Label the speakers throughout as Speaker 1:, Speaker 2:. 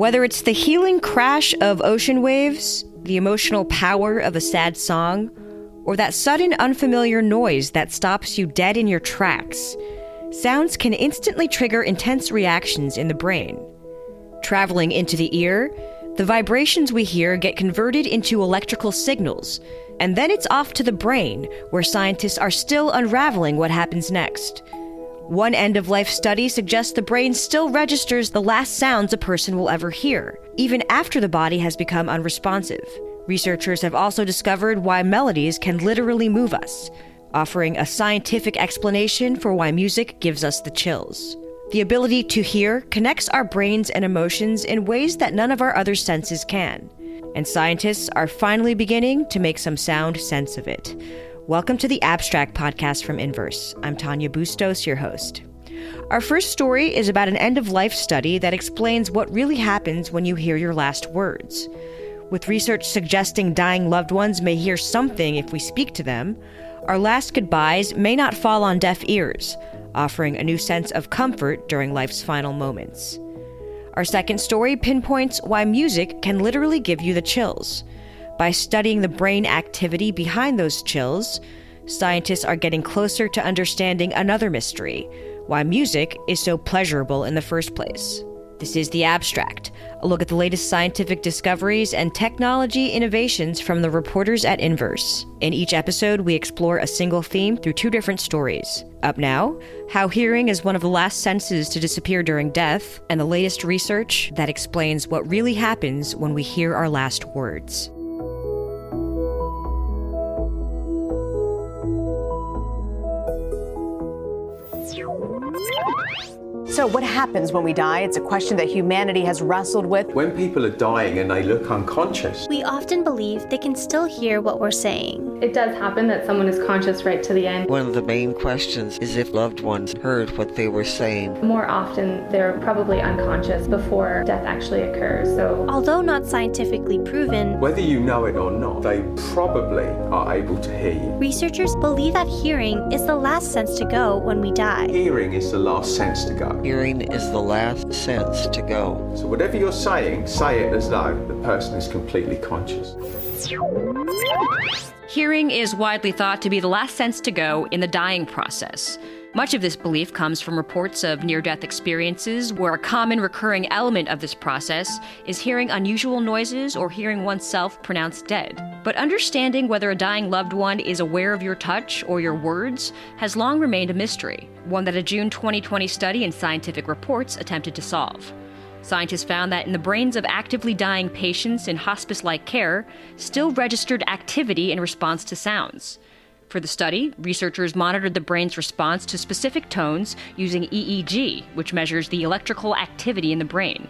Speaker 1: Whether it's the healing crash of ocean waves, the emotional power of a sad song, or that sudden unfamiliar noise that stops you dead in your tracks, sounds can instantly trigger intense reactions in the brain. Traveling into the ear, the vibrations we hear get converted into electrical signals, and then it's off to the brain, where scientists are still unraveling what happens next. One end of life study suggests the brain still registers the last sounds a person will ever hear, even after the body has become unresponsive. Researchers have also discovered why melodies can literally move us, offering a scientific explanation for why music gives us the chills. The ability to hear connects our brains and emotions in ways that none of our other senses can. And scientists are finally beginning to make some sound sense of it. Welcome to the Abstract Podcast from Inverse. I'm Tanya Bustos, your host. Our first story is about an end of life study that explains what really happens when you hear your last words. With research suggesting dying loved ones may hear something if we speak to them, our last goodbyes may not fall on deaf ears, offering a new sense of comfort during life's final moments. Our second story pinpoints why music can literally give you the chills. By studying the brain activity behind those chills, scientists are getting closer to understanding another mystery why music is so pleasurable in the first place. This is The Abstract, a look at the latest scientific discoveries and technology innovations from the reporters at Inverse. In each episode, we explore a single theme through two different stories. Up now, how hearing is one of the last senses to disappear during death, and the latest research that explains what really happens when we hear our last words.
Speaker 2: So, what happens when we die? It's a question that humanity has wrestled with.
Speaker 3: When people are dying and they look unconscious,
Speaker 4: we often believe they can still hear what we're saying.
Speaker 5: It does happen that someone is conscious right to the end.
Speaker 6: One of the main questions is if loved ones heard what they were saying.
Speaker 5: More often, they're probably unconscious before death actually occurs. So,
Speaker 4: although not scientifically proven,
Speaker 3: whether you know it or not, they probably are able to hear you.
Speaker 4: Researchers believe that hearing is the last sense to go when we die.
Speaker 3: Hearing is the last sense to go.
Speaker 6: Hearing is the last sense to go.
Speaker 3: So, whatever you're saying, say it as though the person is completely conscious.
Speaker 1: Hearing is widely thought to be the last sense to go in the dying process. Much of this belief comes from reports of near death experiences where a common recurring element of this process is hearing unusual noises or hearing oneself pronounced dead. But understanding whether a dying loved one is aware of your touch or your words has long remained a mystery, one that a June 2020 study in Scientific Reports attempted to solve. Scientists found that in the brains of actively dying patients in hospice like care, still registered activity in response to sounds. For the study, researchers monitored the brain's response to specific tones using EEG, which measures the electrical activity in the brain.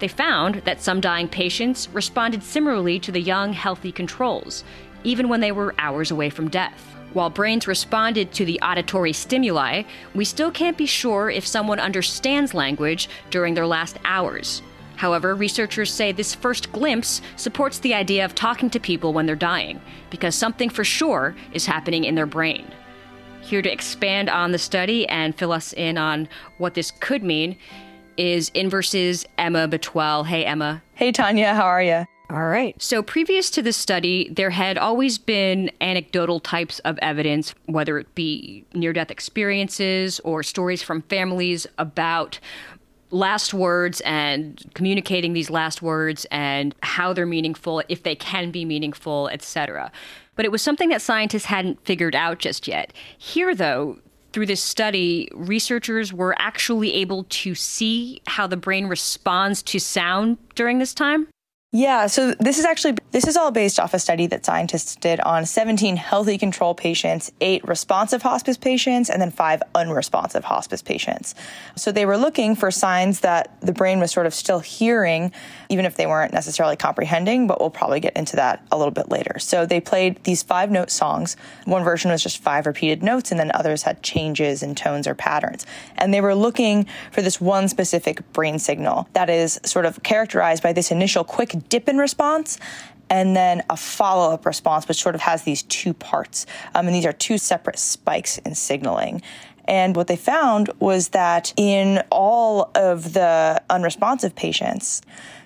Speaker 1: They found that some dying patients responded similarly to the young, healthy controls, even when they were hours away from death. While brains responded to the auditory stimuli, we still can't be sure if someone understands language during their last hours. However, researchers say this first glimpse supports the idea of talking to people when they're dying, because something for sure is happening in their brain. Here to expand on the study and fill us in on what this could mean is Inverse's Emma Betuel. Hey, Emma.
Speaker 7: Hey, Tanya. How are you?
Speaker 1: All right. So, previous to the study, there had always been anecdotal types of evidence, whether it be near death experiences or stories from families about last words and communicating these last words and how they're meaningful, if they can be meaningful, etc. But it was something that scientists hadn't figured out just yet. Here, though, through this study, researchers were actually able to see how the brain responds to sound during this time.
Speaker 7: Yeah, so this is actually this is all based off a study that scientists did on 17 healthy control patients, 8 responsive hospice patients, and then 5 unresponsive hospice patients. So they were looking for signs that the brain was sort of still hearing even if they weren't necessarily comprehending, but we'll probably get into that a little bit later. So they played these five note songs. One version was just five repeated notes, and then others had changes in tones or patterns. And they were looking for this one specific brain signal that is sort of characterized by this initial quick dip in response and then a follow up response, which sort of has these two parts. Um, and these are two separate spikes in signaling. And what they found was that in all of the unresponsive patients,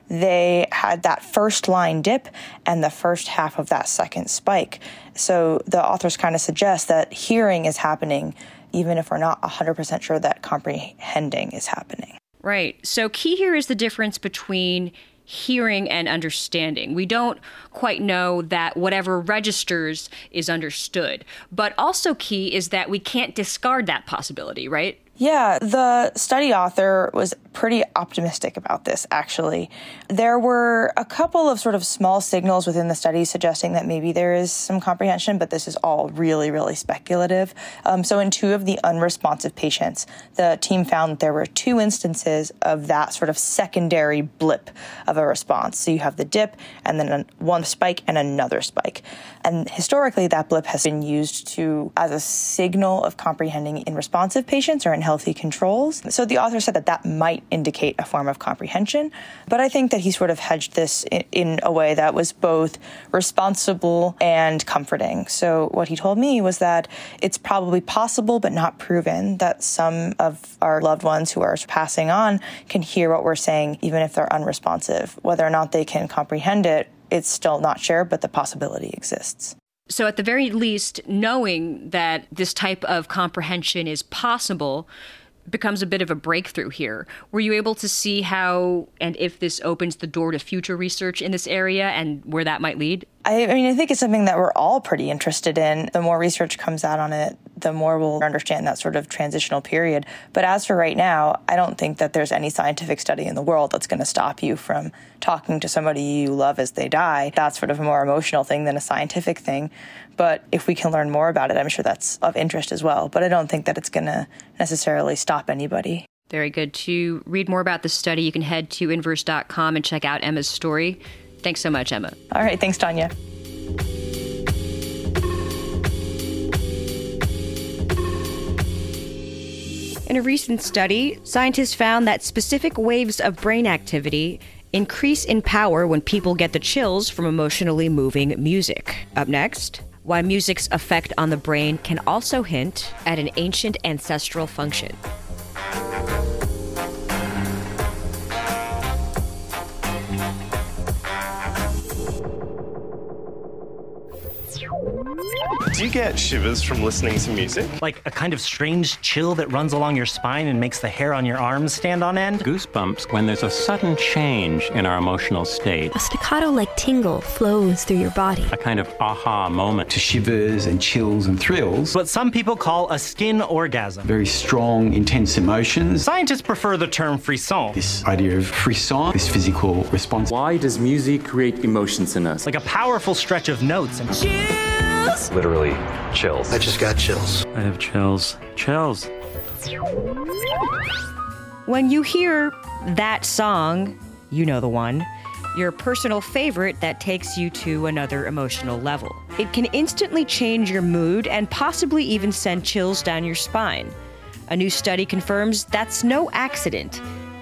Speaker 7: they had that first line dip and the first half of that second spike. So the authors kind of suggest that hearing is happening even if we're not 100% sure that comprehending is happening.
Speaker 1: Right. So, key here is the difference between hearing and understanding. We don't quite know that whatever registers is understood. But also, key is that we can't discard that possibility, right?
Speaker 7: Yeah, the study author was pretty optimistic about this, actually. There were a couple of sort of small signals within the study suggesting that maybe there is some comprehension, but this is all really, really speculative. Um, so, in two of the unresponsive patients, the team found there were two instances of that sort of secondary blip of a response. So, you have the dip and then one spike and another spike. And historically, that blip has been used to as a signal of comprehending in responsive patients or in healthy controls. So the author said that that might indicate a form of comprehension, but I think that he sort of hedged this in, in a way that was both responsible and comforting. So what he told me was that it's probably possible but not proven that some of our loved ones who are passing on can hear what we're saying even if they're unresponsive. Whether or not they can comprehend it, it's still not sure, but the possibility exists.
Speaker 1: So, at the very least, knowing that this type of comprehension is possible becomes a bit of a breakthrough here. Were you able to see how and if this opens the door to future research in this area and where that might lead?
Speaker 7: I, mean, I think it's something that we're all pretty interested in. The more research comes out on it, the more we'll understand that sort of transitional period. But as for right now, I don't think that there's any scientific study in the world that's going to stop you from talking to somebody you love as they die. That's sort of a more emotional thing than a scientific thing. But if we can learn more about it, I'm sure that's of interest as well. But I don't think that it's going to necessarily stop anybody.
Speaker 1: Very good. To read more about the study, you can head to inverse.com and check out Emma's story. Thanks so much, Emma.
Speaker 7: All right. Thanks, Tanya.
Speaker 1: In a recent study, scientists found that specific waves of brain activity increase in power when people get the chills from emotionally moving music. Up next, why music's effect on the brain can also hint at an ancient ancestral function.
Speaker 8: Do you get shivers from listening to music?
Speaker 9: Like a kind of strange chill that runs along your spine and makes the hair on your arms stand on end?
Speaker 10: Goosebumps when there's a sudden change in our emotional state.
Speaker 11: A staccato like tingle flows through your body.
Speaker 10: A kind of aha moment.
Speaker 12: To shivers and chills and thrills.
Speaker 9: What some people call a skin orgasm.
Speaker 12: Very strong, intense emotions.
Speaker 9: Scientists prefer the term frisson.
Speaker 12: This idea of frisson, this physical response.
Speaker 13: Why does music create emotions in us?
Speaker 9: Like a powerful stretch of notes and
Speaker 14: chills. Literally chills.
Speaker 15: I just got chills.
Speaker 10: I have chills. Chills.
Speaker 1: When you hear that song, you know the one, your personal favorite that takes you to another emotional level. It can instantly change your mood and possibly even send chills down your spine. A new study confirms that's no accident.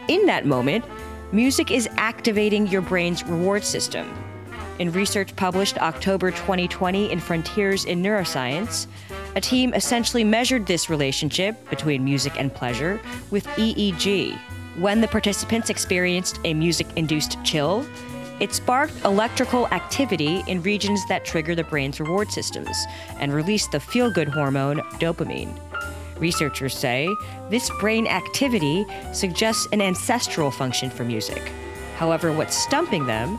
Speaker 1: In that moment, music is activating your brain's reward system. In research published October 2020 in Frontiers in Neuroscience, a team essentially measured this relationship between music and pleasure with EEG. When the participants experienced a music induced chill, it sparked electrical activity in regions that trigger the brain's reward systems and release the feel good hormone dopamine. Researchers say this brain activity suggests an ancestral function for music. However, what's stumping them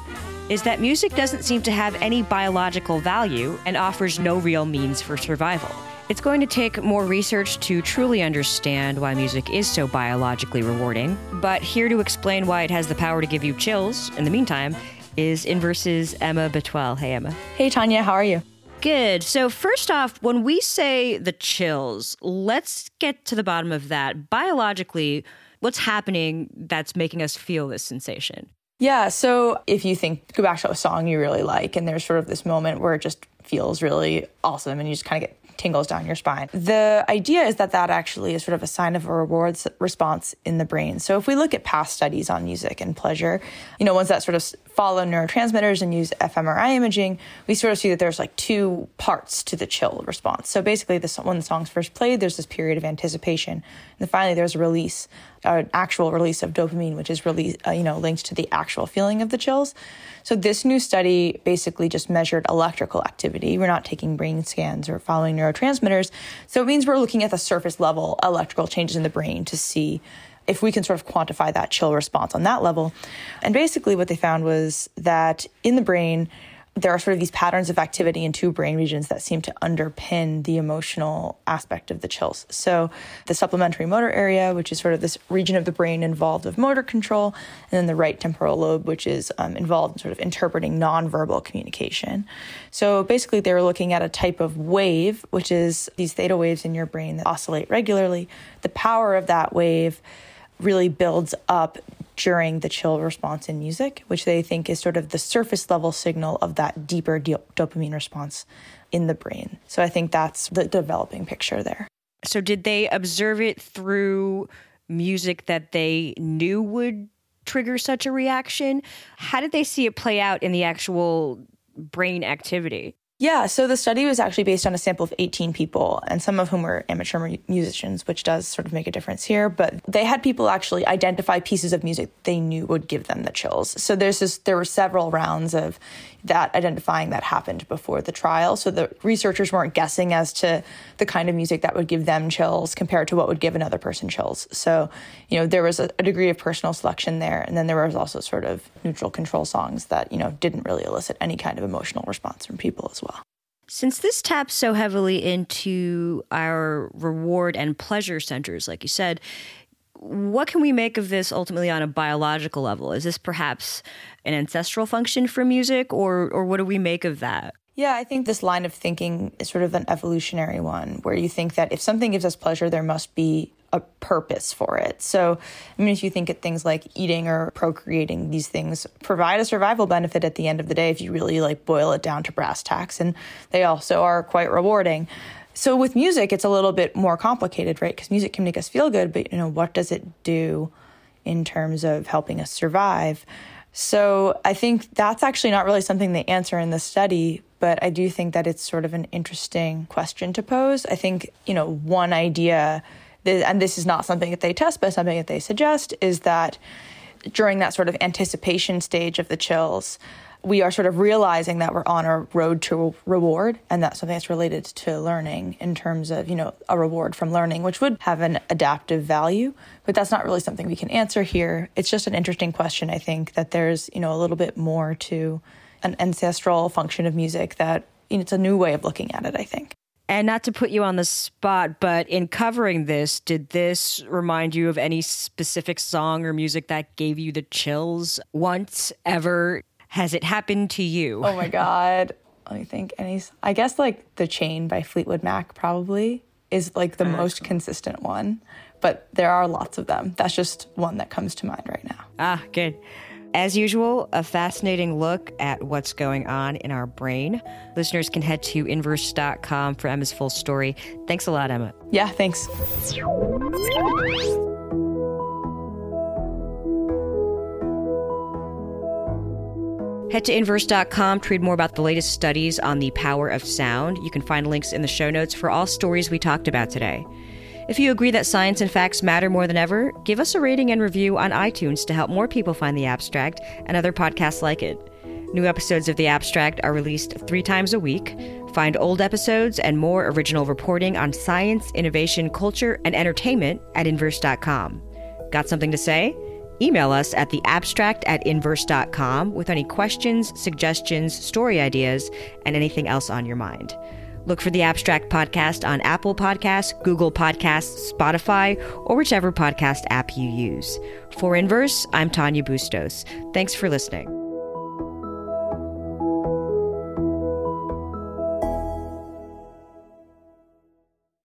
Speaker 1: is that music doesn't seem to have any biological value and offers no real means for survival. It's going to take more research to truly understand why music is so biologically rewarding, but here to explain why it has the power to give you chills, in the meantime, is Inverse's Emma Betuel. Hey, Emma.
Speaker 7: Hey, Tanya, how are you?
Speaker 1: Good. So, first off, when we say the chills, let's get to the bottom of that. Biologically, what's happening that's making us feel this sensation?
Speaker 7: Yeah, so if you think, go back to a song you really like, and there's sort of this moment where it just feels really awesome and you just kind of get tingles down your spine. The idea is that that actually is sort of a sign of a reward response in the brain. So if we look at past studies on music and pleasure, you know, ones that sort of follow neurotransmitters and use fMRI imaging, we sort of see that there's like two parts to the chill response. So basically, this, when the song's first played, there's this period of anticipation, and then finally there's a release, an actual release of dopamine, which is really, uh, you know, linked to the actual feeling of the chills. So this new study basically just measured electrical activity. We're not taking brain scans or following neurotransmitters. So it means we're looking at the surface level electrical changes in the brain to see if we can sort of quantify that chill response on that level. And basically what they found was that in the brain, there are sort of these patterns of activity in two brain regions that seem to underpin the emotional aspect of the chills. So, the supplementary motor area, which is sort of this region of the brain involved with motor control, and then the right temporal lobe, which is um, involved in sort of interpreting nonverbal communication. So, basically, they were looking at a type of wave, which is these theta waves in your brain that oscillate regularly. The power of that wave really builds up during the chill response in music, which they think is sort of the surface level signal of that deeper do- dopamine response in the brain. So I think that's the developing picture there.
Speaker 1: So, did they observe it through music that they knew would trigger such a reaction? How did they see it play out in the actual brain activity?
Speaker 7: Yeah, so the study was actually based on a sample of 18 people, and some of whom were amateur musicians, which does sort of make a difference here. But they had people actually identify pieces of music they knew would give them the chills. So there's this, there were several rounds of that identifying that happened before the trial. So the researchers weren't guessing as to the kind of music that would give them chills compared to what would give another person chills. So, you know, there was a, a degree of personal selection there. And then there was also sort of neutral control songs that, you know, didn't really elicit any kind of emotional response from people as well.
Speaker 1: Since this taps so heavily into our reward and pleasure centers, like you said, what can we make of this ultimately on a biological level? Is this perhaps an ancestral function for music, or or what do we make of that?
Speaker 7: Yeah, I think this line of thinking is sort of an evolutionary one where you think that if something gives us pleasure, there must be a purpose for it. So, I mean, if you think at things like eating or procreating, these things provide a survival benefit at the end of the day if you really like boil it down to brass tacks, and they also are quite rewarding. So with music, it's a little bit more complicated, right? Because music can make us feel good, but you know, what does it do in terms of helping us survive? So I think that's actually not really something they answer in the study, but I do think that it's sort of an interesting question to pose. I think, you know, one idea, and this is not something that they test, but something that they suggest, is that during that sort of anticipation stage of the chills, we are sort of realizing that we're on a road to reward and that's something that's related to learning in terms of you know a reward from learning which would have an adaptive value but that's not really something we can answer here. It's just an interesting question i think that there's you know a little bit more to an ancestral function of music that you know, it's a new way of looking at it i think
Speaker 1: and not to put you on the spot, but in covering this, did this remind you of any specific song or music that gave you the chills once ever has it happened to you?
Speaker 7: Oh my God. Let me think. Any, I guess like The Chain by Fleetwood Mac probably is like the most consistent one, but there are lots of them. That's just one that comes to mind right now.
Speaker 1: Ah, good. As usual, a fascinating look at what's going on in our brain. Listeners can head to inverse.com for Emma's full story. Thanks a lot, Emma.
Speaker 7: Yeah, thanks.
Speaker 1: Head to inverse.com to read more about the latest studies on the power of sound. You can find links in the show notes for all stories we talked about today. If you agree that science and facts matter more than ever, give us a rating and review on iTunes to help more people find the abstract and other podcasts like it. New episodes of The Abstract are released three times a week. Find old episodes and more original reporting on science, innovation, culture, and entertainment at inverse.com. Got something to say? Email us at theabstract at inverse.com with any questions, suggestions, story ideas, and anything else on your mind. Look for the Abstract Podcast on Apple Podcasts, Google Podcasts, Spotify, or whichever podcast app you use. For Inverse, I'm Tanya Bustos. Thanks for listening.